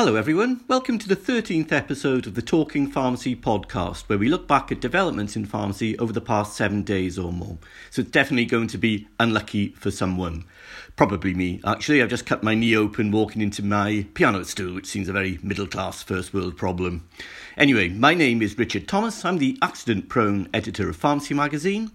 Hello, everyone. Welcome to the 13th episode of the Talking Pharmacy podcast, where we look back at developments in pharmacy over the past seven days or more. So it's definitely going to be unlucky for someone. Probably me, actually. I've just cut my knee open walking into my piano stool, which seems a very middle class first world problem. Anyway, my name is Richard Thomas. I'm the accident prone editor of Pharmacy Magazine.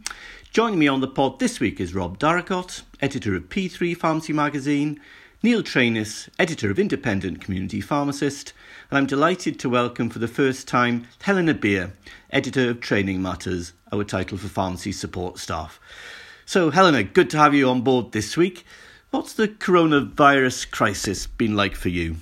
Joining me on the pod this week is Rob Darracott, editor of P3 Pharmacy Magazine. Neil Trainis, editor of Independent Community Pharmacist, and I'm delighted to welcome for the first time Helena Beer, editor of Training Matters, our title for pharmacy support staff. So, Helena, good to have you on board this week. What's the coronavirus crisis been like for you?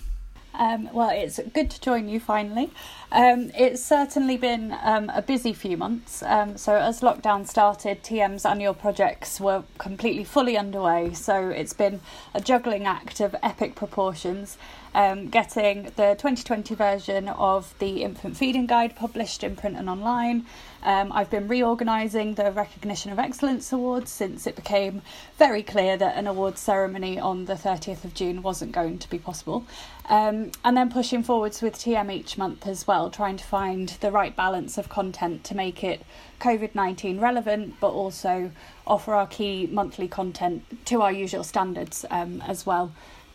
Um, well, it's good to join you finally. Um, it's certainly been um, a busy few months. Um, so, as lockdown started, TM's annual projects were completely fully underway. So, it's been a juggling act of epic proportions. Um, getting the 2020 version of the Infant Feeding Guide published in print and online, um, I've been reorganising the Recognition of Excellence Awards since it became very clear that an awards ceremony on the 30th of June wasn't going to be possible. Um, and then pushing forwards with TM each month as well, trying to find the right balance of content to make it COVID 19 relevant, but also offer our key monthly content to our usual standards um, as well.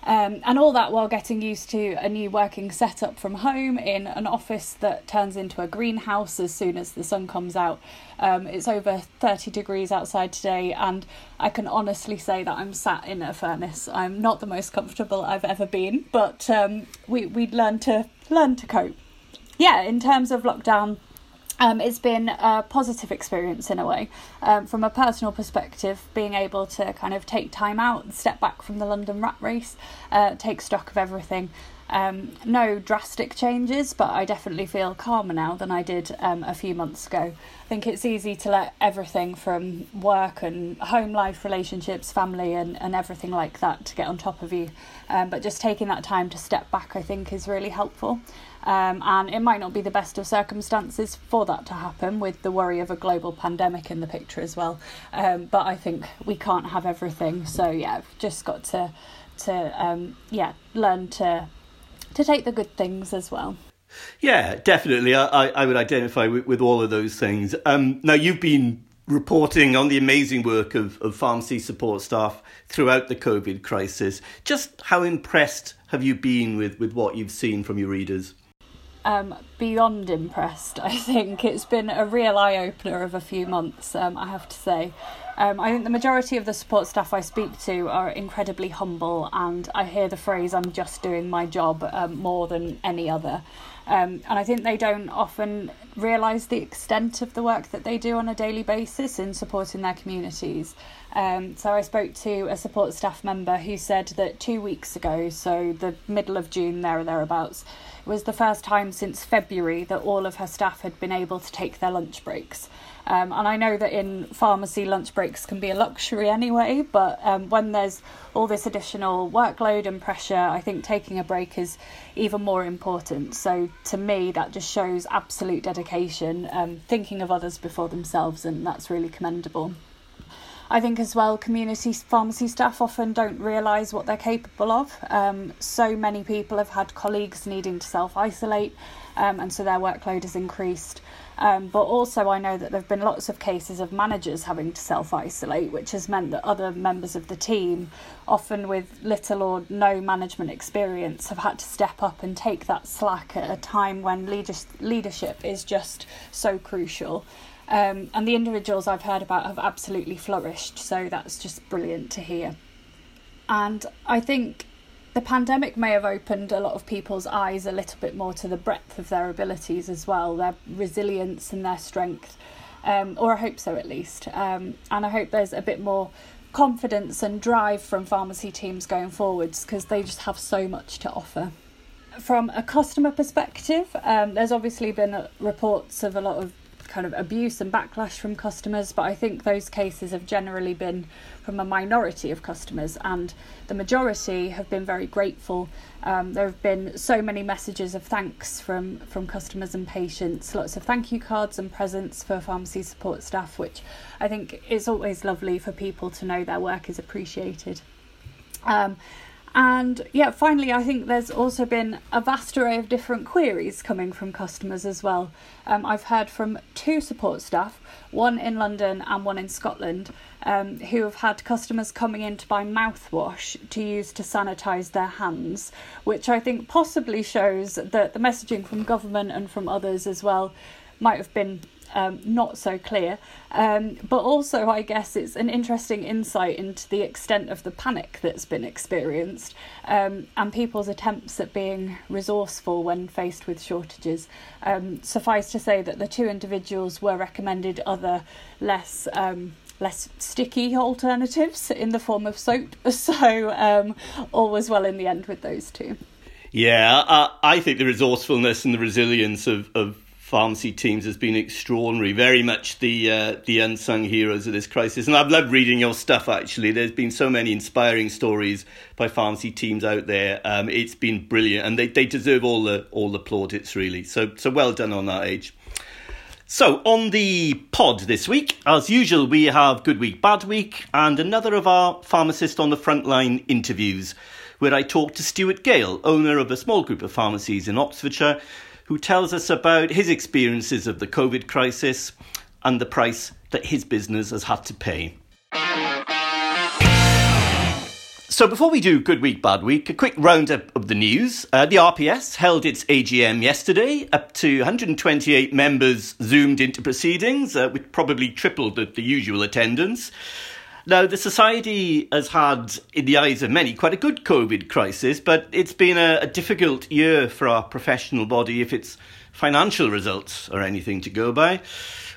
Um, and all that while getting used to a new working setup from home in an office that turns into a greenhouse as soon as the sun comes out. Um, it's over 30 degrees outside today, and I can honestly say that I'm sat in a furnace. I'm not the most comfortable I've ever been, but um, we we learn to learn to cope. Yeah, in terms of lockdown, um, it's been a positive experience in a way. Um, from a personal perspective, being able to kind of take time out, step back from the London rat race, uh, take stock of everything. Um, no drastic changes, but I definitely feel calmer now than I did um, a few months ago. I think it's easy to let everything from work and home life, relationships, family, and, and everything like that to get on top of you. Um, but just taking that time to step back, I think, is really helpful. Um, and it might not be the best of circumstances for that to happen with the worry of a global pandemic in the picture as well. Um, but I think we can't have everything. So yeah, I've just got to to um, yeah learn to to take the good things as well. Yeah, definitely. I, I would identify with, with all of those things. Um, now, you've been reporting on the amazing work of, of pharmacy support staff throughout the COVID crisis. Just how impressed have you been with, with what you've seen from your readers? Um, beyond impressed. I think it's been a real eye opener of a few months, um, I have to say. Um, I think the majority of the support staff I speak to are incredibly humble, and I hear the phrase, I'm just doing my job um, more than any other. Um, and I think they don't often realise the extent of the work that they do on a daily basis in supporting their communities. Um, so I spoke to a support staff member who said that two weeks ago, so the middle of June, there or thereabouts, was the first time since February that all of her staff had been able to take their lunch breaks. Um, and I know that in pharmacy, lunch breaks can be a luxury anyway, but um, when there's all this additional workload and pressure, I think taking a break is even more important. So to me, that just shows absolute dedication, um, thinking of others before themselves, and that's really commendable. I think as well, community pharmacy staff often don't realise what they're capable of. Um, so many people have had colleagues needing to self isolate, um, and so their workload has increased. Um, but also, I know that there have been lots of cases of managers having to self isolate, which has meant that other members of the team, often with little or no management experience, have had to step up and take that slack at a time when leadership is just so crucial. Um, and the individuals I've heard about have absolutely flourished, so that's just brilliant to hear. And I think the pandemic may have opened a lot of people's eyes a little bit more to the breadth of their abilities as well, their resilience and their strength, um, or I hope so at least. Um, and I hope there's a bit more confidence and drive from pharmacy teams going forwards because they just have so much to offer. From a customer perspective, um, there's obviously been reports of a lot of kind of abuse and backlash from customers, but I think those cases have generally been from a minority of customers, and the majority have been very grateful. Um, there have been so many messages of thanks from, from customers and patients, lots of thank you cards and presents for pharmacy support staff, which I think is always lovely for people to know their work is appreciated. Um, And yeah, finally, I think there's also been a vast array of different queries coming from customers as well. Um, I've heard from two support staff, one in London and one in Scotland, um, who have had customers coming in to buy mouthwash to use to sanitise their hands, which I think possibly shows that the messaging from government and from others as well might have been um, not so clear. Um, but also, I guess it's an interesting insight into the extent of the panic that's been experienced um, and people's attempts at being resourceful when faced with shortages. Um, suffice to say that the two individuals were recommended other less um, less sticky alternatives in the form of soap. So um, all was well in the end with those two. Yeah, I, I think the resourcefulness and the resilience of, of pharmacy teams has been extraordinary. Very much the uh, the unsung heroes of this crisis, and I've loved reading your stuff. Actually, there's been so many inspiring stories by pharmacy teams out there. Um, it's been brilliant, and they, they deserve all the all the plaudits really. So so well done on that age. So, on the pod this week, as usual, we have Good Week, Bad Week, and another of our pharmacist on the frontline interviews, where I talk to Stuart Gale, owner of a small group of pharmacies in Oxfordshire, who tells us about his experiences of the COVID crisis and the price that his business has had to pay. So, before we do Good Week, Bad Week, a quick roundup of the news. Uh, the RPS held its AGM yesterday. Up to 128 members zoomed into proceedings, uh, which probably tripled the, the usual attendance. Now, the society has had, in the eyes of many, quite a good COVID crisis, but it's been a, a difficult year for our professional body if its financial results are anything to go by.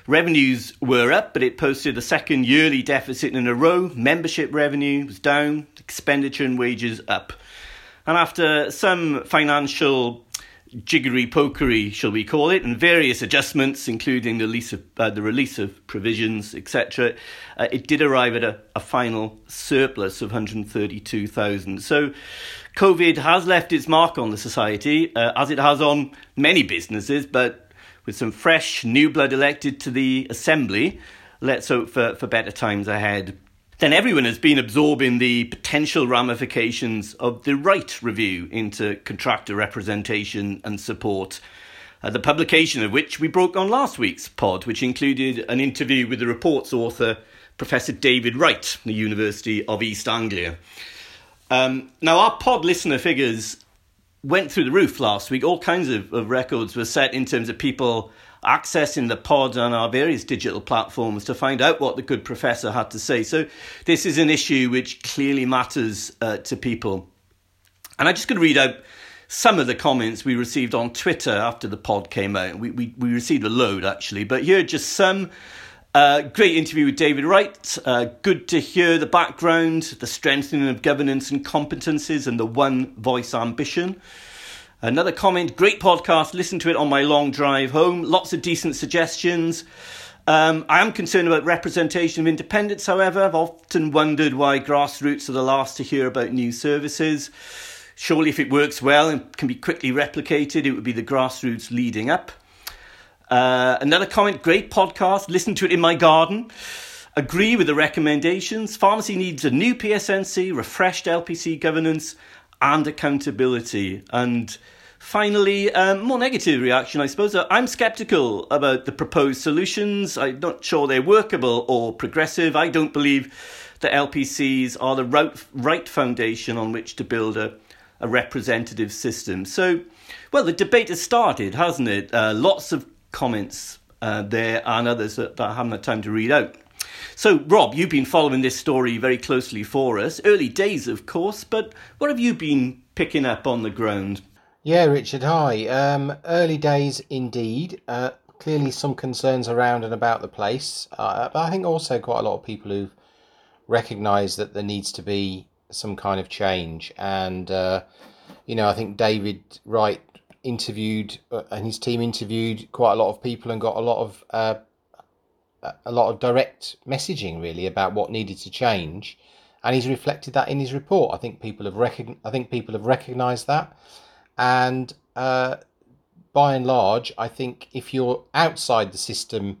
Revenues were up, but it posted a second yearly deficit in a row. Membership revenue was down, expenditure and wages up. And after some financial jiggery pokery, shall we call it, and various adjustments, including the release of, uh, the release of provisions, etc., uh, it did arrive at a, a final surplus of 132,000. So, COVID has left its mark on the society, uh, as it has on many businesses, but with some fresh new blood elected to the Assembly, let's hope for, for better times ahead then everyone has been absorbing the potential ramifications of the Wright review into contractor representation and support. Uh, the publication of which we broke on last week's pod, which included an interview with the report's author, Professor David Wright, the University of East Anglia. Um, now, our pod listener figures went through the roof last week. All kinds of, of records were set in terms of people accessing the pod on our various digital platforms to find out what the good professor had to say. So, this is an issue which clearly matters uh, to people. And I'm just going to read out some of the comments we received on Twitter after the pod came out. We, we, we received a load actually, but here are just some. Uh, great interview with David Wright. Uh, good to hear the background, the strengthening of governance and competences, and the one voice ambition. Another comment, great podcast. Listen to it on my long drive home. Lots of decent suggestions. Um, I am concerned about representation of independents, however. I've often wondered why grassroots are the last to hear about new services. Surely, if it works well and can be quickly replicated, it would be the grassroots leading up. Uh, another comment, great podcast. Listen to it in my garden. Agree with the recommendations. Pharmacy needs a new PSNC, refreshed LPC governance, and accountability. And finally, um, more negative reaction, I suppose. I'm skeptical about the proposed solutions. I'm not sure they're workable or progressive. I don't believe the LPCs are the right, right foundation on which to build a, a representative system. So, well, the debate has started, hasn't it? Uh, lots of comments uh, there and others that, that I haven't had time to read out. So, Rob, you've been following this story very closely for us. Early days, of course, but what have you been picking up on the ground? Yeah, Richard, hi. Um, early days indeed. Uh, clearly, some concerns around and about the place. Uh, but I think also quite a lot of people who've recognised that there needs to be some kind of change. And, uh, you know, I think David Wright interviewed uh, and his team interviewed quite a lot of people and got a lot of uh, a lot of direct messaging really about what needed to change, and he's reflected that in his report. I think people have I think people have recognised that, and uh, by and large, I think if you're outside the system,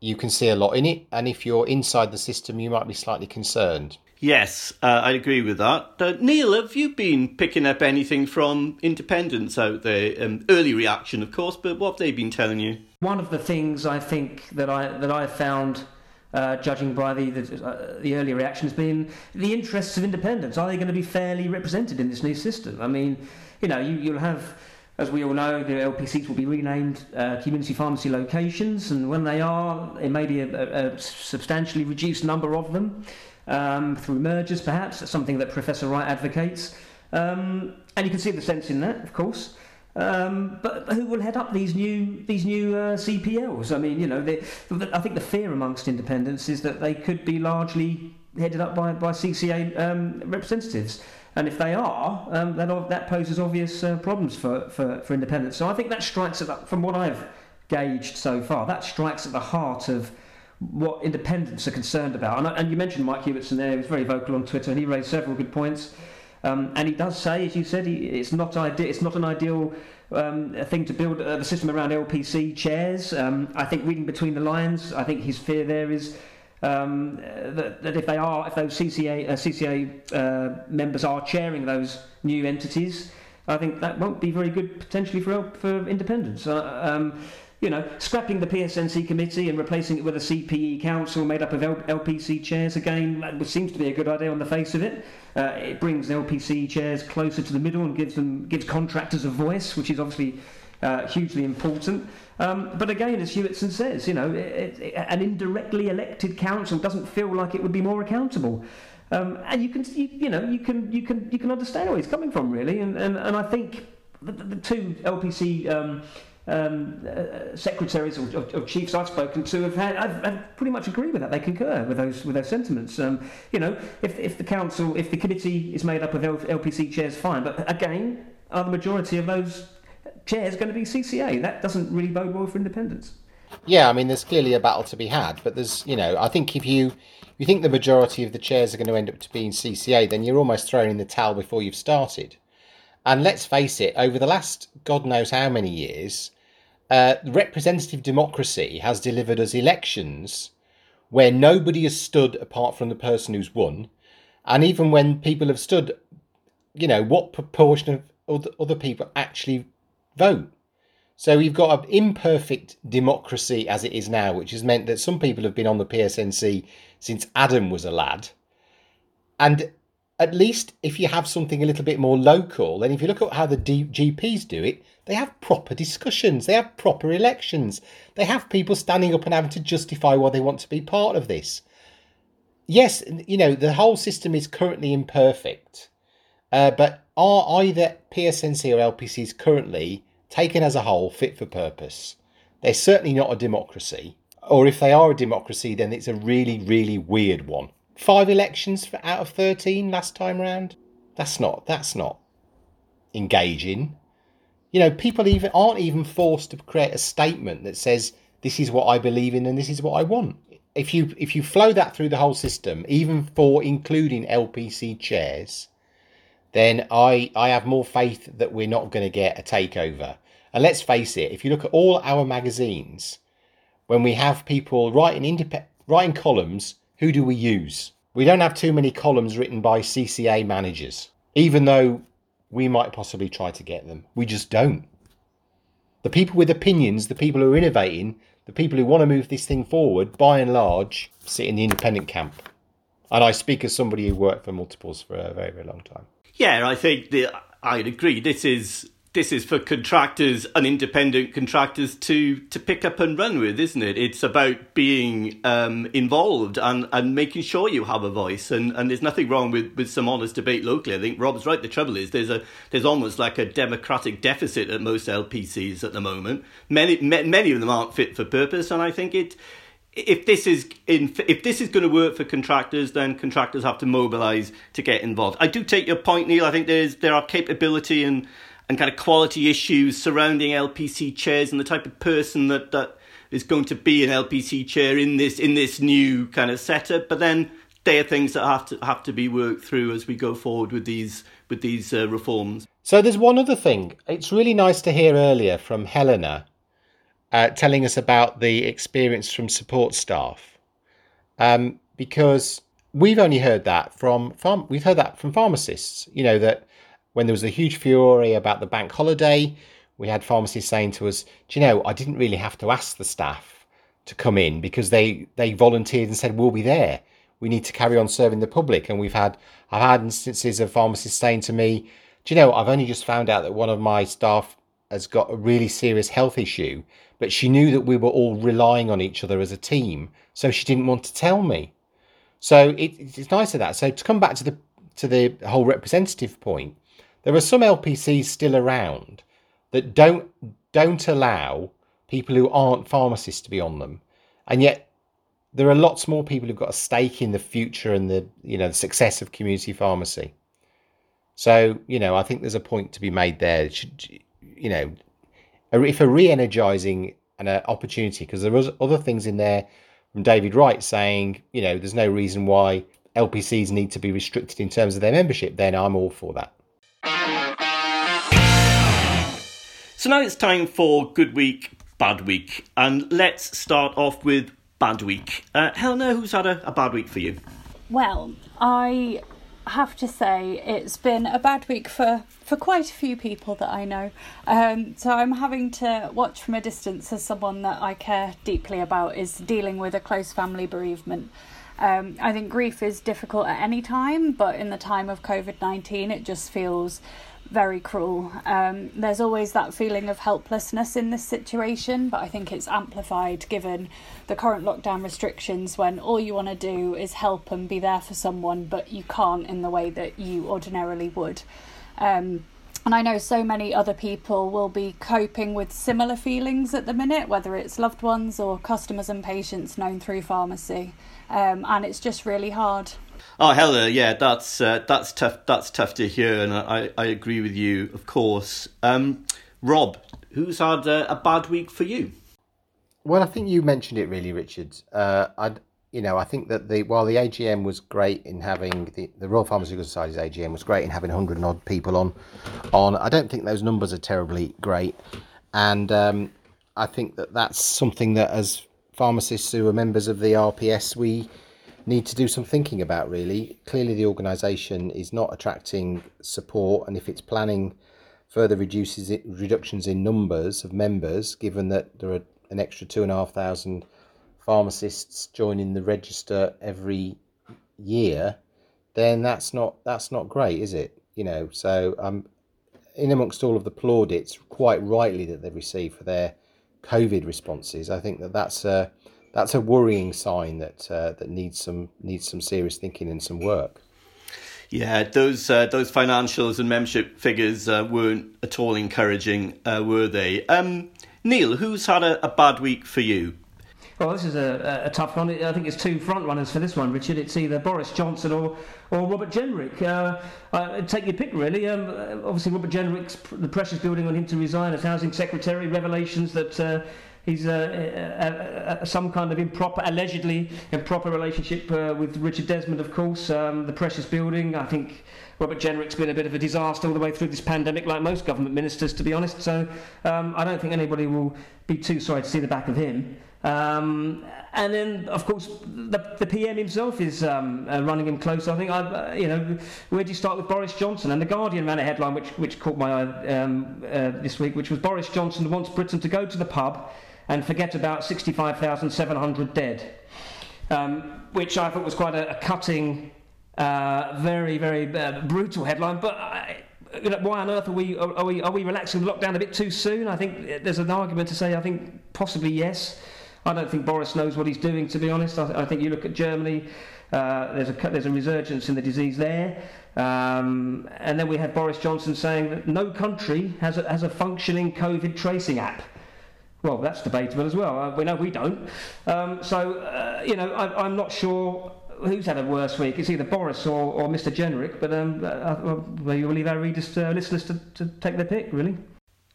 you can see a lot in it, and if you're inside the system, you might be slightly concerned. Yes, uh, I agree with that. Uh, Neil, have you been picking up anything from independents out there? Um, early reaction, of course, but what have they been telling you? One of the things I think that I that I found, uh, judging by the the, uh, the early reaction, has been the interests of independents. Are they going to be fairly represented in this new system? I mean, you know, you, you'll have as we all know, the LPCs will be renamed uh, community pharmacy locations, and when they are, it may be a, a, a substantially reduced number of them um, through mergers, perhaps. That's something that Professor Wright advocates. Um, and you can see the sense in that, of course. Um, but who will head up these new these new uh, CPLs? I mean, you know, I think the fear amongst independents is that they could be largely headed up by, by CCA um, representatives. And if they are, um, that, that poses obvious uh, problems for, for, for independents. So I think that strikes at, the, from what I've gauged so far, that strikes at the heart of what independents are concerned about. And, and you mentioned Mike Hewitson there, he was very vocal on Twitter, and he raised several good points. Um, and he does say, as you said, he, it's not ide- it's not an ideal um, thing to build uh, the system around LPC chairs. Um, I think reading between the lines, I think his fear there is um, that, that, if they are, if those CCA uh, CCA uh, members are chairing those new entities, I think that won't be very good potentially for for independents. Uh, um, you know, scrapping the PSNC committee and replacing it with a CPE council made up of LPC chairs again seems to be a good idea on the face of it. Uh, it brings LPC chairs closer to the middle and gives them gives contractors a voice, which is obviously uh, hugely important. Um, but again, as Hewitson says, you know, it, it, an indirectly elected council doesn't feel like it would be more accountable. Um, and you can, you, you, know, you can, you can, you can understand where he's coming from, really. And, and, and I think the, the two LPC um, um, uh, secretaries or, chiefs I've spoken to have had, I've, I've, pretty much agree with that. They concur with those with those sentiments. Um, you know, if, if the council, if the committee is made up of LPC chairs, fine. But again, are the majority of those chairs going to be CCA? That doesn't really bode well for independence. Yeah, I mean, there's clearly a battle to be had, but there's, you know, I think if you you think the majority of the chairs are going to end up to being CCA, then you're almost throwing in the towel before you've started. And let's face it, over the last God knows how many years, uh, representative democracy has delivered us elections where nobody has stood apart from the person who's won. And even when people have stood, you know, what proportion of other, people actually vote? So we've got an imperfect democracy as it is now, which has meant that some people have been on the PSNC since Adam was a lad. And at least if you have something a little bit more local, then if you look at how the D- GPs do it, they have proper discussions, they have proper elections, they have people standing up and having to justify why they want to be part of this. Yes, you know, the whole system is currently imperfect, uh, but are either PSNC or LPCs currently, taken as a whole, fit for purpose? They're certainly not a democracy, or if they are a democracy, then it's a really, really weird one. Five elections for, out of 13 last time round? That's not, that's not engaging. You know, people even aren't even forced to create a statement that says this is what I believe in and this is what I want. If you if you flow that through the whole system, even for including LPC chairs, then I I have more faith that we're not going to get a takeover. And let's face it, if you look at all our magazines, when we have people writing independent writing columns, who do we use? We don't have too many columns written by CCA managers, even though we might possibly try to get them. We just don't. The people with opinions, the people who are innovating, the people who want to move this thing forward, by and large, sit in the independent camp. And I speak as somebody who worked for multiples for a very, very long time. Yeah, I think the, I'd agree. This is this is for contractors and independent contractors to to pick up and run with, isn't it? It's about being um, involved and, and making sure you have a voice. And, and there's nothing wrong with, with some honest debate locally. I think Rob's right. The trouble is there's a there's almost like a democratic deficit at most LPCs at the moment. Many many of them aren't fit for purpose, and I think it if this is in if this is going to work for contractors, then contractors have to mobilise to get involved. I do take your point, Neil. I think there's there are capability and and kind of quality issues surrounding LPC chairs and the type of person that, that is going to be an LPC chair in this in this new kind of setup. But then there are things that have to have to be worked through as we go forward with these with these uh, reforms. So there's one other thing. It's really nice to hear earlier from Helena uh, telling us about the experience from support staff, um, because we've only heard that from farm. We've heard that from pharmacists. You know that when there was a huge fury about the bank holiday, we had pharmacists saying to us, "Do you know? I didn't really have to ask the staff to come in because they they volunteered and said we'll be there. We need to carry on serving the public." And we've had I've had instances of pharmacists saying to me, "Do you know? I've only just found out that one of my staff has got a really serious health issue." But she knew that we were all relying on each other as a team, so she didn't want to tell me. So it, it's nice of that. So to come back to the to the whole representative point, there are some LPCs still around that don't don't allow people who aren't pharmacists to be on them, and yet there are lots more people who've got a stake in the future and the you know the success of community pharmacy. So you know, I think there's a point to be made there. You know, if a re-energizing and an uh, opportunity, because there was other things in there from David Wright saying, you know, there's no reason why LPCs need to be restricted in terms of their membership, then I'm all for that. So now it's time for Good Week, Bad Week. And let's start off with Bad Week. Uh, Helena, who's had a, a bad week for you? Well, I have to say it's been a bad week for, for quite a few people that I know. Um, so I'm having to watch from a distance as someone that I care deeply about is dealing with a close family bereavement. Um, I think grief is difficult at any time, but in the time of COVID 19, it just feels very cruel. Um, there's always that feeling of helplessness in this situation, but I think it's amplified given the current lockdown restrictions when all you want to do is help and be there for someone, but you can't in the way that you ordinarily would. Um, and I know so many other people will be coping with similar feelings at the minute, whether it's loved ones or customers and patients known through pharmacy. Um, and it's just really hard. Oh, Hella, yeah, that's uh, that's tough. That's tough to hear, and I, I agree with you, of course. Um, Rob, who's had a, a bad week for you? Well, I think you mentioned it really, Richard. Uh, I, you know, I think that the while the AGM was great in having the, the Royal Pharmaceutical Society's AGM was great in having hundred odd people on, on. I don't think those numbers are terribly great, and um, I think that that's something that as pharmacists who are members of the RPS we need to do some thinking about really. Clearly, the organisation is not attracting support, and if it's planning further reduces it, reductions in numbers of members, given that there are an extra two and a half thousand pharmacists joining the register every year, then that's not that's not great, is it? You know, so um, in amongst all of the plaudits, quite rightly that they've received for their COVID responses, I think that that's a that's a worrying sign that uh, that needs some needs some serious thinking and some work. Yeah, those uh, those financials and membership figures uh, weren't at all encouraging, uh, were they? Um, Neil, who's had a, a, bad week for you? Well, this is a, a, tough one. I think it's two front runners for this one, Richard. It's either Boris Johnson or, or Robert Jenrick. Uh, uh, take your pick, really. Um, obviously, Robert Jenrick's the pressure's building on him to resign as housing secretary. Revelations that He's uh, uh, uh, some kind of improper, allegedly improper relationship with Richard Desmond, of course. Um, the Precious Building, I think Robert Jenrick's been a bit of a disaster all the way through this pandemic, like most government ministers, to be honest. So um, I don't think anybody will be too sorry to see the back of him. Um, and then, of course, the, the PM himself is um, uh, running him close. I think, I, uh, you know, where do you start with Boris Johnson? And the Guardian ran a headline which, which caught my eye um, uh, this week, which was Boris Johnson wants Britain to go to the pub and forget about 65,700 dead, um, which I thought was quite a, a cutting, uh, very, very uh, brutal headline. But I, you know, why on earth are we, are, we, are we relaxing lockdown a bit too soon? I think there's an argument to say, I think possibly yes. I don't think Boris knows what he's doing, to be honest. I, I think you look at Germany, uh, there's, a, there's a resurgence in the disease there. Um, and then we had Boris Johnson saying that no country has a, has a functioning COVID tracing app. Well, that's debatable as well. Uh, we know we don't. Um, so, uh, you know, I, am not sure who's had a worse week. It's either Boris or, or Mr. Jenrick, but um, uh, well, you will leave our readers, uh, listeners to, to take their pick, really.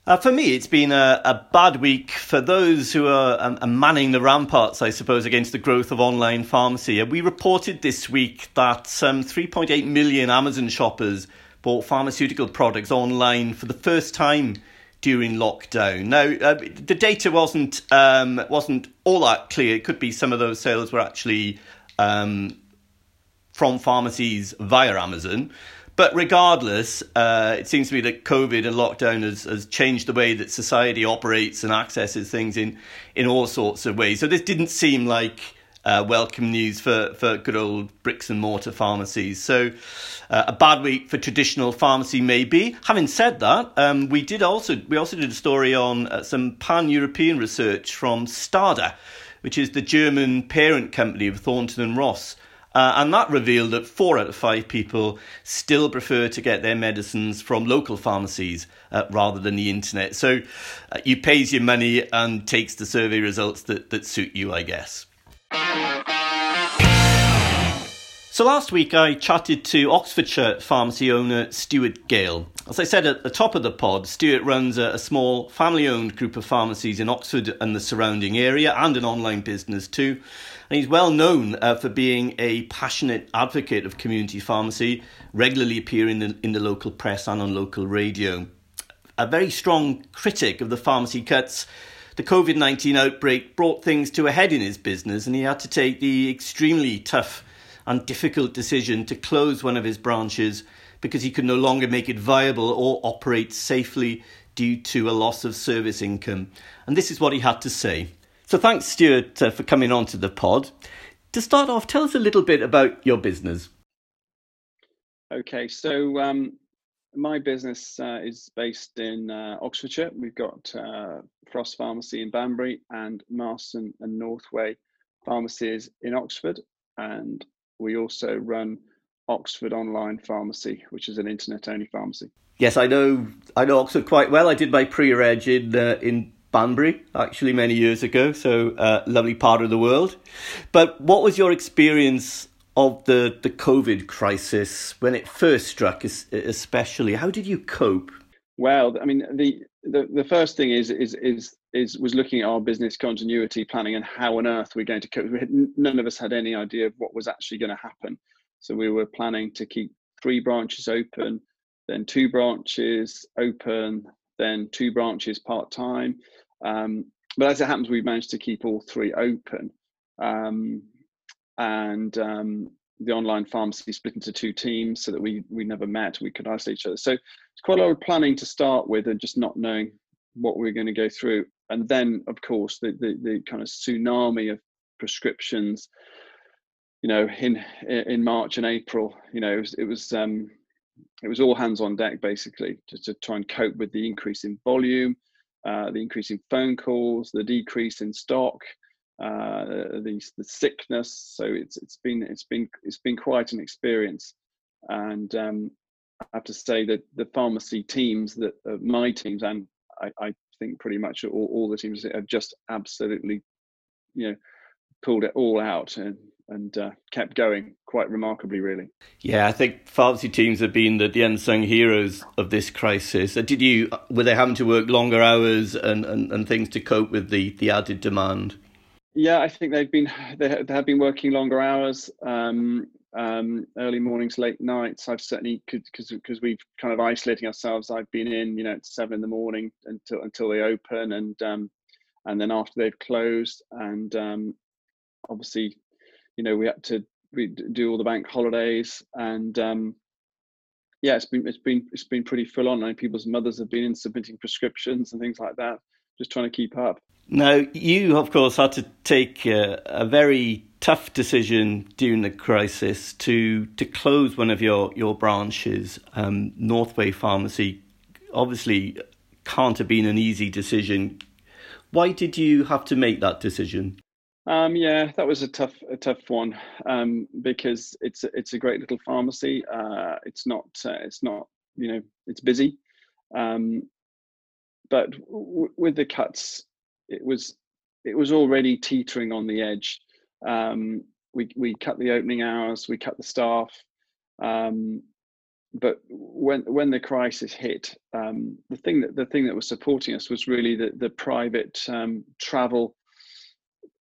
Uh, for me, it's been a, a, bad week for those who are um, manning the ramparts, I suppose, against the growth of online pharmacy. Uh, we reported this week that some 3.8 million Amazon shoppers bought pharmaceutical products online for the first time during lockdown. Now, uh, the data wasn't um, wasn't all that clear. It could be some of those sales were actually um, from pharmacies via Amazon. But regardless, uh, it seems to me that COVID and lockdown has, has changed the way that society operates and accesses things in, in all sorts of ways. So this didn't seem like uh, welcome news for, for good old bricks and mortar pharmacies. So uh, a bad week for traditional pharmacy, maybe. Having said that, um, we did also we also did a story on uh, some pan European research from Stada, which is the German parent company of Thornton and Ross. Uh, and that revealed that four out of five people still prefer to get their medicines from local pharmacies uh, rather than the internet. So uh, you pays your money and takes the survey results that, that suit you, I guess. So last week I chatted to Oxfordshire pharmacy owner Stuart Gale. As I said at the top of the pod, Stuart runs a, a small family owned group of pharmacies in Oxford and the surrounding area and an online business too. And he's well known uh, for being a passionate advocate of community pharmacy, regularly appearing in in the local press and on local radio. A very strong critic of the pharmacy cuts the COVID 19 outbreak brought things to a head in his business, and he had to take the extremely tough and difficult decision to close one of his branches because he could no longer make it viable or operate safely due to a loss of service income. And this is what he had to say. So thanks, Stuart, uh, for coming on to the pod. To start off, tell us a little bit about your business. Okay, so um, my business uh, is based in uh, Oxfordshire. We've got uh, Frost Pharmacy in Banbury and Marston and Northway pharmacies in Oxford. And we also run Oxford Online Pharmacy, which is an internet-only pharmacy. Yes, I know. I know Oxford quite well. I did my pre-reg in uh, in Banbury actually many years ago. So uh, lovely part of the world. But what was your experience of the the COVID crisis when it first struck, especially? How did you cope? Well, I mean, the the, the first thing is is is is was looking at our business continuity planning and how on earth we're going to cope. Had, none of us had any idea of what was actually going to happen. So we were planning to keep three branches open, then two branches open, then two branches part time. Um, but as it happens, we've managed to keep all three open. Um, and um, the online pharmacy split into two teams so that we we never met. We could isolate each other. So it's quite a lot of planning to start with, and just not knowing what we are going to go through. And then, of course, the the, the kind of tsunami of prescriptions. You know, in in March and April, you know, it was it was, um, it was all hands on deck basically to, to try and cope with the increase in volume, uh, the increase in phone calls, the decrease in stock, uh, the the sickness. So it's it's been it's been it's been quite an experience, and um, I have to say that the pharmacy teams that uh, my teams and I, I, think pretty much all, all the teams have just absolutely, you know, pulled it all out and and uh, kept going quite remarkably, really. Yeah, I think pharmacy teams have been the, the unsung heroes of this crisis. Uh, did you were they having to work longer hours and, and, and things to cope with the, the added demand? Yeah, I think they've been they have been working longer hours, um, um, early mornings, late nights. I've certainly because because we've kind of isolating ourselves. I've been in, you know, at seven in the morning until until they open, and um, and then after they've closed, and um, obviously you know we had to we do all the bank holidays and um, yeah it's been it's been it's been pretty full on I mean, people's mothers have been in submitting prescriptions and things like that just trying to keep up now you of course had to take a, a very tough decision during the crisis to to close one of your your branches. Um, northway pharmacy obviously can't have been an easy decision. Why did you have to make that decision? Um, yeah, that was a tough, a tough one. Um, because it's it's a great little pharmacy. Uh, it's not, uh, it's not, you know, it's busy, um, but w- with the cuts, it was it was already teetering on the edge. Um, we we cut the opening hours, we cut the staff, um, but when when the crisis hit, um, the thing that the thing that was supporting us was really the the private travel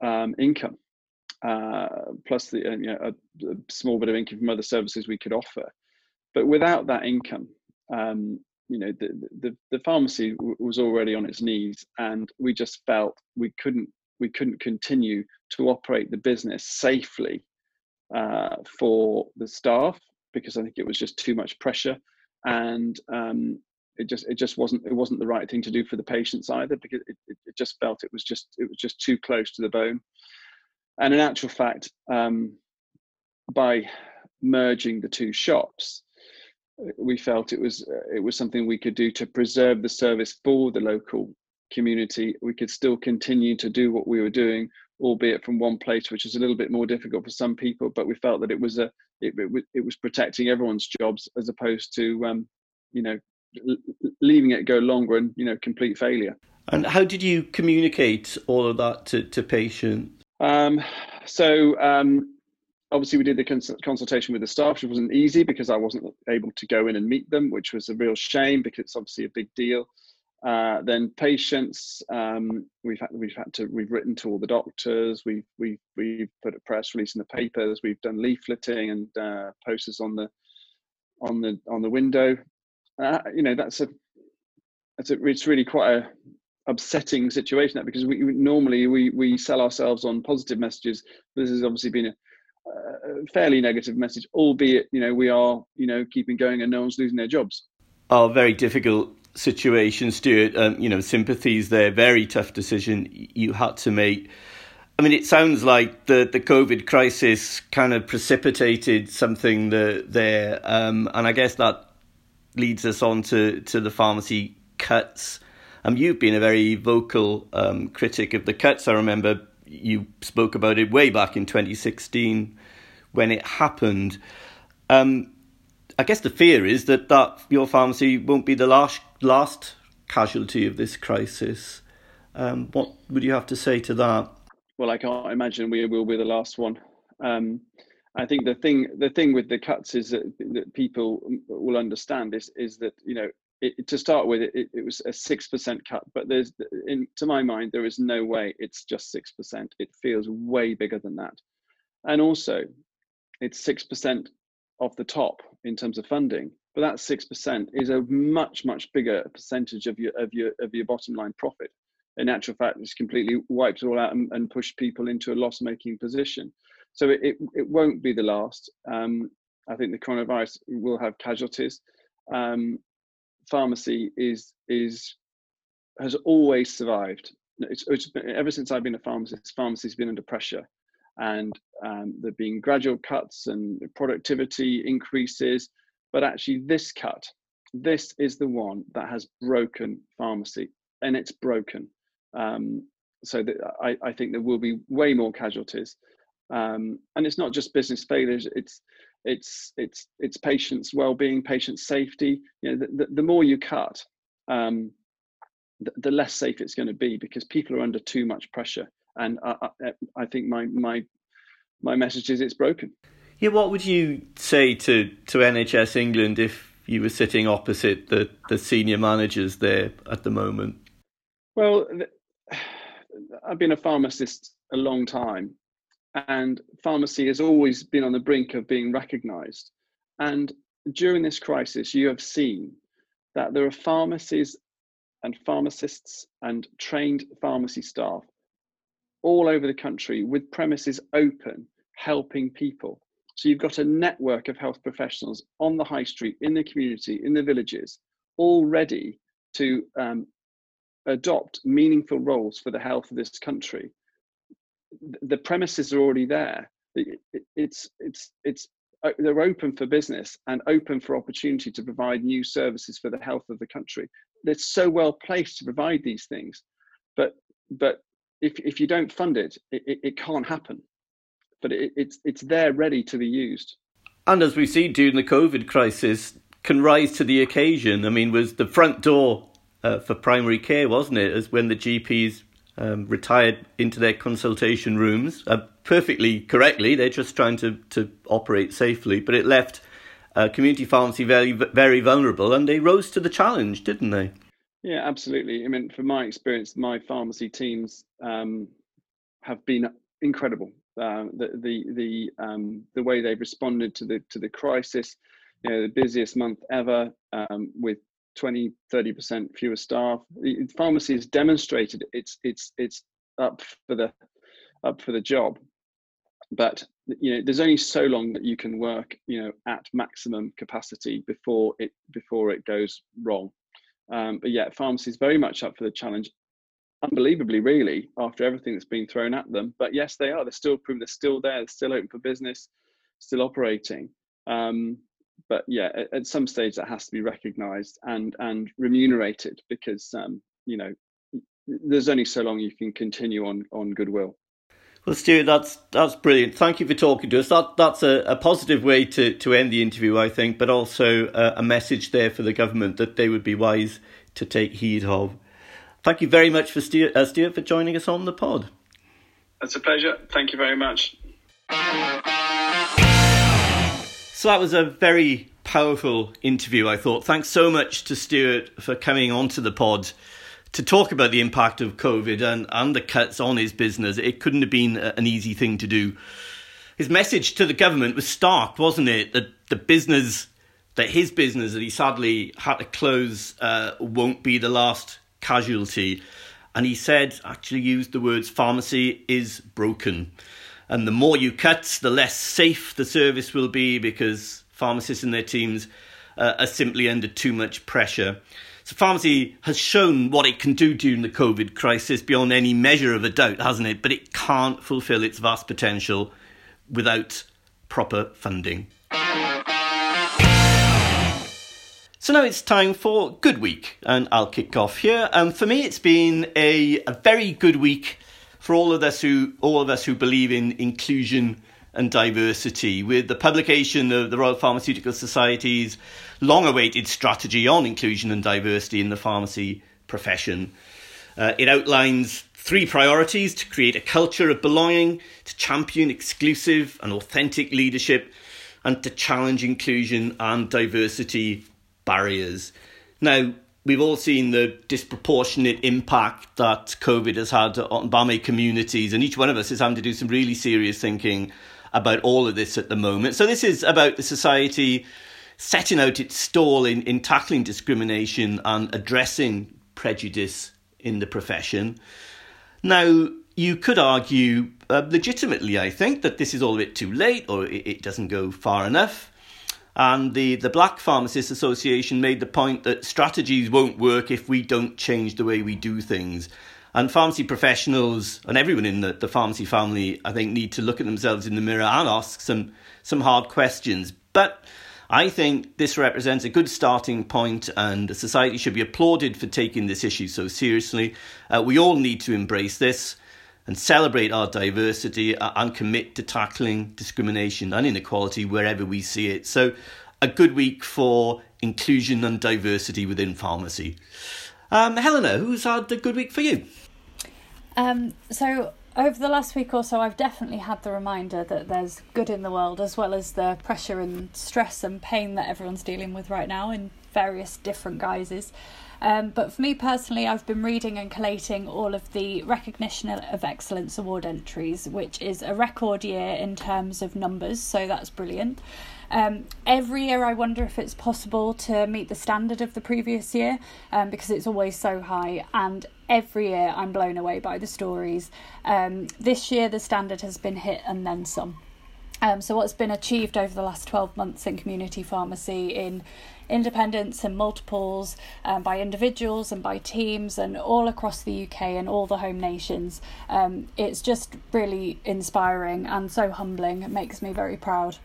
um, income, uh, plus the you know, a, a, small bit of income from other services we could offer. But without that income, um, you know, the, the, the pharmacy w- was already on its knees, and we just felt we couldn't we couldn't continue to operate the business safely uh, for the staff because I think it was just too much pressure, and um, it just it just wasn't it wasn't the right thing to do for the patients either because it, it, just felt it was just it was just too close to the bone. And in actual fact, um, by merging the two shops, we felt it was it was something we could do to preserve the service for the local community. We could still continue to do what we were doing, albeit from one place, which is a little bit more difficult for some people. But we felt that it was a it, it, it was protecting everyone's jobs as opposed to um, you know leaving it go longer and you know complete failure. And how did you communicate all of that to, to patients? Um, so um, obviously we did the cons- consultation with the staff, which wasn't easy because I wasn't able to go in and meet them, which was a real shame because it's obviously a big deal. Uh, then patients, um, we've had we've had to we've written to all the doctors. We've we've we've put a press release in the papers. We've done leafleting and uh, posters on the on the on the window. Uh, you know that's a that's a, it's really quite a upsetting situation that because we normally we we sell ourselves on positive messages. This has obviously been a, a fairly negative message, albeit you know we are you know keeping going and no one's losing their jobs. Oh, very difficult situation, Stuart. Um, you know, sympathies there. Very tough decision you had to make. I mean, it sounds like the, the COVID crisis kind of precipitated something there, um, and I guess that leads us on to, to the pharmacy cuts. Um, you've been a very vocal um, critic of the cuts. I remember you spoke about it way back in 2016 when it happened. Um, I guess the fear is that, that your pharmacy won't be the last last casualty of this crisis. Um, what would you have to say to that? Well, I can't imagine we will be the last one. Um, I think the thing the thing with the cuts is that, that people will understand is is that you know it, to start with it, it was a six percent cut, but there's in to my mind there is no way it's just six percent. It feels way bigger than that, and also it's six percent off the top in terms of funding but that six percent is a much much bigger percentage of your of your of your bottom line profit. In actual fact it's completely wiped all out and, and pushed people into a loss making position. So it, it, it, won't be the last. Um, i think the coronavirus will have casualties. Um, pharmacy is is has always survived it's, it's been, ever since i've been a pharmacist pharmacy's been under pressure and um, there have been gradual cuts and productivity increases. But actually, this cut, this is the one that has broken pharmacy, and it's broken. Um, so that I, I, think there will be way more casualties, um, and it's not just business failures. It's it's it's it's patients' well-being, patient safety. You know, the, the, the more you cut, um, the, the, less safe it's going to be because people are under too much pressure and I, I, I think my my my message is it's broken. Yeah, what would you say to to NHS England if you were sitting opposite the the senior managers there at the moment? Well, I've been a pharmacist a long time, and pharmacy has always been on the brink of being recognised. And during this crisis, you have seen that there are pharmacies and pharmacists and trained pharmacy staff all over the country with premises open, helping people. So you've got a network of health professionals on the high street, in the community, in the villages, all ready to um, adopt meaningful roles for the health of this country. The premises are already there. It's it's it's uh, they're open for business and open for opportunity to provide new services for the health of the country. They're so well placed to provide these things, but but if if you don't fund it, it, it, it can't happen. But it, it's it's there ready to be used. And as we see during the COVID crisis, can rise to the occasion. I mean, was the front door uh, for primary care, wasn't it? As when the GPs um, retired into their consultation rooms, uh, perfectly correctly. They're just trying to, to operate safely, but it left uh, community pharmacy very very vulnerable, and they rose to the challenge, didn't they? Yeah, absolutely. I mean, from my experience, my pharmacy teams um, have been incredible. Uh, the the the um, the way they've responded to the to the crisis, you know, the busiest month ever um, with 20 30 percent fewer staff. Pharmacy has demonstrated it's it's it's up for the up for the job. but you know there's only so long that you can work you know at maximum capacity before it before it goes wrong. Um, but yeah pharmacy is very much up for the challenge unbelievably really after everything that's been thrown at them. But yes they are. They're still they're still there. They're still open for business still operating. Um, but yeah at, at, some stage that has to be recognized and and remunerated because um, you know there's only so long you can continue on on goodwill well, Stuart, that's that's brilliant. Thank you for talking to us. That that's a, a positive way to, to end the interview, I think, but also a, a message there for the government that they would be wise to take heed of. Thank you very much for Stuart, uh, Stuart for joining us on the pod. It's a pleasure. Thank you very much. So that was a very powerful interview, I thought. Thanks so much to Stuart for coming onto the pod to talk about the impact of COVID and, and the cuts on his business, it couldn't have been an easy thing to do. His message to the government was stark, wasn't it? That the business, that his business that he sadly had to close, uh, won't be the last casualty. And he said, actually used the words, pharmacy is broken. And the more you cut, the less safe the service will be because pharmacists and their teams uh, are simply under too much pressure. So pharmacy has shown what it can do during the COVID crisis beyond any measure of a doubt, hasn't it? But it can't fulfill its vast potential without proper funding. So now it's time for Good Week, and I'll kick off here. And um, for me, it's been a, a very good week for all of us who all of us who believe in inclusion and diversity, with the publication of the Royal Pharmaceutical Society's long awaited strategy on inclusion and diversity in the pharmacy profession. Uh, it outlines three priorities to create a culture of belonging, to champion exclusive and authentic leadership, and to challenge inclusion and diversity barriers. Now, we've all seen the disproportionate impact that COVID has had on BAME communities, and each one of us is having to do some really serious thinking about all of this at the moment. So, this is about the society setting out its stall in, in tackling discrimination and addressing prejudice in the profession. Now, you could argue uh, legitimately, I think, that this is all a bit too late or it, it doesn't go far enough. And the, the Black Pharmacists Association made the point that strategies won't work if we don't change the way we do things. And pharmacy professionals and everyone in the, the pharmacy family, I think, need to look at themselves in the mirror and ask some, some hard questions. But I think this represents a good starting point, and society should be applauded for taking this issue so seriously. Uh, we all need to embrace this and celebrate our diversity uh, and commit to tackling discrimination and inequality wherever we see it. So, a good week for inclusion and diversity within pharmacy. Um, Helena, who's had a good week for you? Um, so over the last week or so, I've definitely had the reminder that there's good in the world as well as the pressure and stress and pain that everyone's dealing with right now in various different guises. Um, but for me personally, I've been reading and collating all of the Recognition of Excellence Award entries, which is a record year in terms of numbers, so that's brilliant. Um, every year, I wonder if it's possible to meet the standard of the previous year um, because it's always so high. And every year, I'm blown away by the stories. Um, this year, the standard has been hit and then some. Um, so, what's been achieved over the last 12 months in community pharmacy in independence and multiples um, by individuals and by teams and all across the UK and all the home nations. Um, it's just really inspiring and so humbling. It makes me very proud.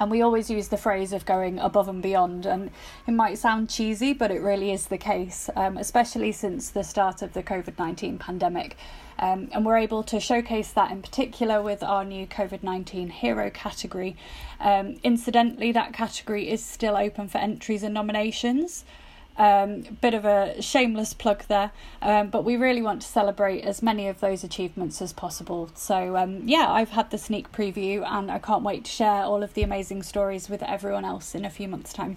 And we always use the phrase of going above and beyond, and it might sound cheesy, but it really is the case, um, especially since the start of the COVID 19 pandemic. Um, and we're able to showcase that in particular with our new COVID 19 hero category. Um, incidentally, that category is still open for entries and nominations. Um, bit of a shameless plug there, um, but we really want to celebrate as many of those achievements as possible. So, um, yeah, I've had the sneak preview and I can't wait to share all of the amazing stories with everyone else in a few months' time.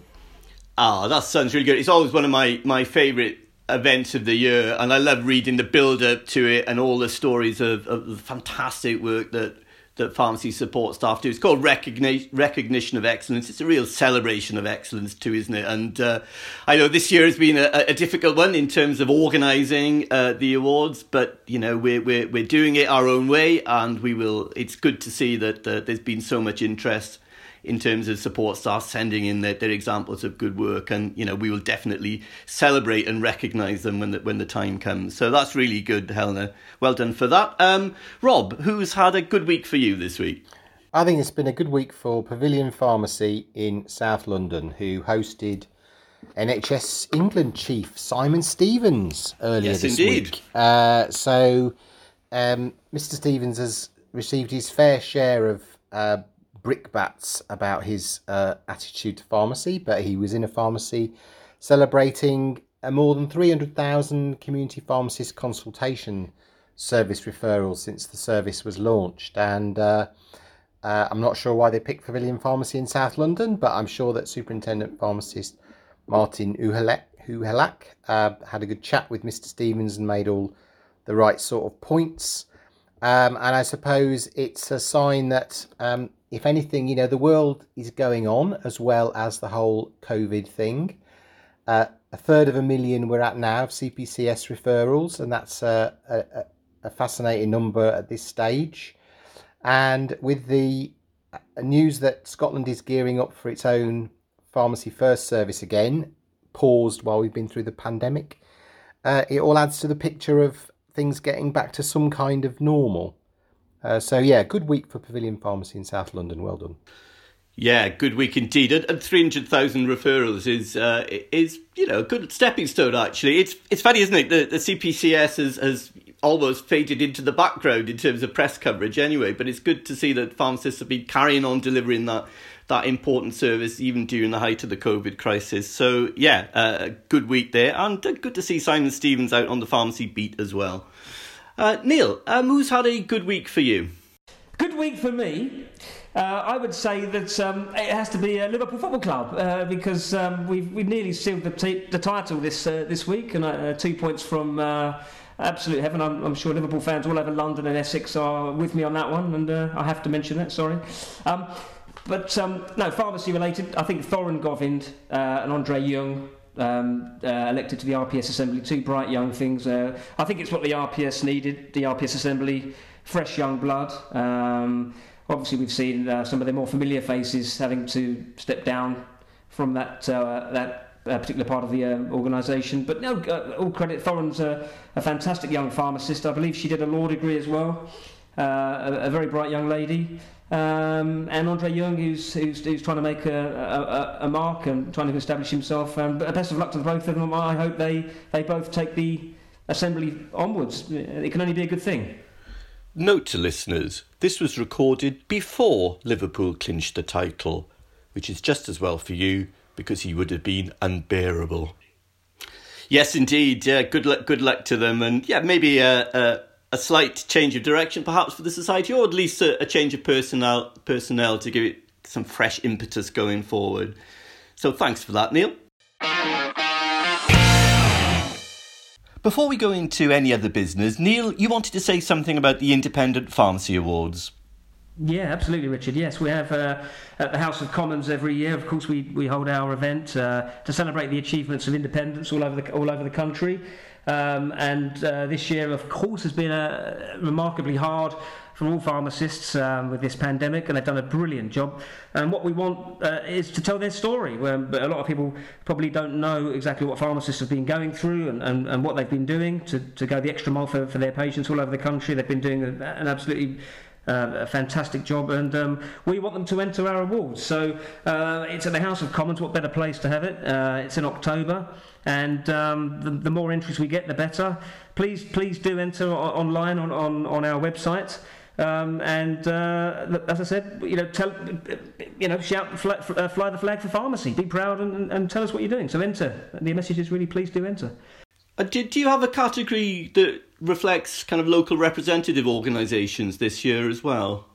Ah, oh, that sounds really good. It's always one of my, my favourite events of the year, and I love reading the build up to it and all the stories of, of the fantastic work that that pharmacy support staff do. It's called recognition recognition of excellence. It's a real celebration of excellence too, isn't it? And uh, I know this year has been a, a difficult one in terms of organising uh, the awards, but you know we're we're we're doing it our own way, and we will. It's good to see that uh, there's been so much interest in terms of support staff sending in their, their examples of good work and you know we will definitely celebrate and recognize them when the, when the time comes so that's really good helena well done for that um, rob who's had a good week for you this week I think it's been a good week for Pavilion Pharmacy in South London, who hosted NHS England chief Simon Stevens earlier Yes, this indeed. week. Uh, so, um, Mr. Stevens has received his fair share of uh, brickbats about his uh, attitude to pharmacy, but he was in a pharmacy celebrating a more than 300,000 community pharmacist consultation service referrals since the service was launched. And uh, uh, I'm not sure why they picked Pavilion Pharmacy in South London, but I'm sure that Superintendent Pharmacist Martin Uhelek, Uhelak uh, had a good chat with Mr. Stevens and made all the right sort of points. Um, and I suppose it's a sign that, um, if anything, you know, the world is going on as well as the whole COVID thing. Uh, a third of a million we're at now of CPCS referrals, and that's a, a, a fascinating number at this stage. And with the uh, news that Scotland is gearing up for its own pharmacy first service again, paused while we've been through the pandemic, uh, it all adds to the picture of things getting back to some kind of normal. Uh, so yeah, good week for Pavilion Pharmacy in South London. Well done. Yeah, good week indeed. And, and 300,000 referrals is, uh, is, you know, a good stepping stone, actually. It's it's funny, isn't it? The, the CPCS has, has almost faded into the background in terms of press coverage anyway, but it's good to see that pharmacists have been carrying on delivering that that important service even during the height of the COVID crisis. So, yeah, uh, good week there. And uh, good to see Simon Stevens out on the pharmacy beat as well. Uh, Neil, um, who's had a good week for you? Good week for me. Uh, I would say that um, it has to be uh, Liverpool Football Club uh, because um, we've we've nearly sealed the, t- the title this uh, this week, and uh, two points from uh, absolute heaven. I'm, I'm sure Liverpool fans all over London and Essex are with me on that one, and I have to mention that. Sorry. Um, but um, no, pharmacy related. I think Thorrun Govind and Andre Yeung um, uh, elected to the RPS Assembly, two bright young things. Uh, I think it's what the RPS needed, the RPS Assembly, fresh young blood. Um, obviously, we've seen uh, some of the more familiar faces having to step down from that uh, that uh, particular part of the uh, organisation. But no, uh, all credit. Thorrun's a, a fantastic young pharmacist. I believe she did a law degree as well. Uh, a, very bright young lady. Um, and Andre Yeung, who's, who's, who's trying to make a, a, a mark and trying to establish himself. Um, best of luck to the both of them. I hope they, they both take the assembly onwards. It can only be a good thing. Note to listeners, this was recorded before Liverpool clinched the title, which is just as well for you because he would have been unbearable. Yes, indeed. Good luck. Good luck to them, and yeah, maybe a, a, a slight change of direction, perhaps for the society, or at least a, a change of personnel personnel to give it some fresh impetus going forward. So, thanks for that, Neil. Before we go into any other business, Neil, you wanted to say something about the Independent Pharmacy Awards. Yeah, absolutely, Richard. Yes, we have uh, at the House of Commons every year. Of course, we, we hold our event uh, to celebrate the achievements of independence all over the all over the country. Um, and uh, this year, of course, has been uh, remarkably hard for all pharmacists um, with this pandemic, and they've done a brilliant job. And what we want uh, is to tell their story. But a lot of people probably don't know exactly what pharmacists have been going through and, and, and what they've been doing to, to go the extra mile for, for their patients all over the country. They've been doing an absolutely uh, a fantastic job, and um, we want them to enter our awards. So uh, it's at the House of Commons. What better place to have it? Uh, it's in October, and um, the, the more entries we get, the better. Please, please do enter o- online on, on, on our website. Um, and uh, as I said, you know, tell, you know, shout, fly, uh, fly the flag for pharmacy. Be proud and, and tell us what you're doing. So enter. The message is really, please do enter. Uh, do, do you have a category that reflects kind of local representative organisations this year as well?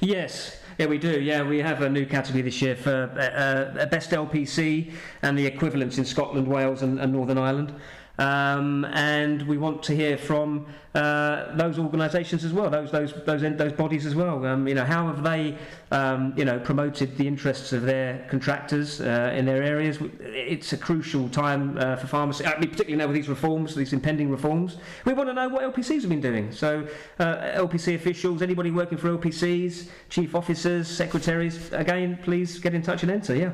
Yes, yeah, we do. Yeah, we have a new category this year for uh, uh, best LPC and the equivalents in Scotland, Wales, and, and Northern Ireland. Um, and we want to hear from uh, those organisations as well, those those those those bodies as well. Um, you know, how have they, um, you know, promoted the interests of their contractors uh, in their areas? It's a crucial time uh, for pharmacy, I mean, particularly now with these reforms, these impending reforms. We want to know what LPCs have been doing. So, uh, LPC officials, anybody working for LPCs, chief officers, secretaries, again, please get in touch and enter. Yeah.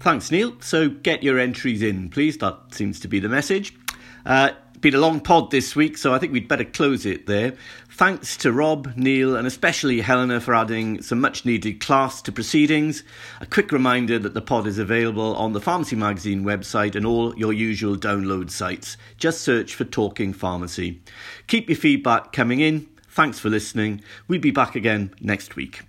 Thanks, Neil. So get your entries in, please. That seems to be the message. Uh, been a long pod this week, so I think we'd better close it there. Thanks to Rob, Neil, and especially Helena for adding some much needed class to proceedings. A quick reminder that the pod is available on the Pharmacy Magazine website and all your usual download sites. Just search for Talking Pharmacy. Keep your feedback coming in. Thanks for listening. We'll be back again next week.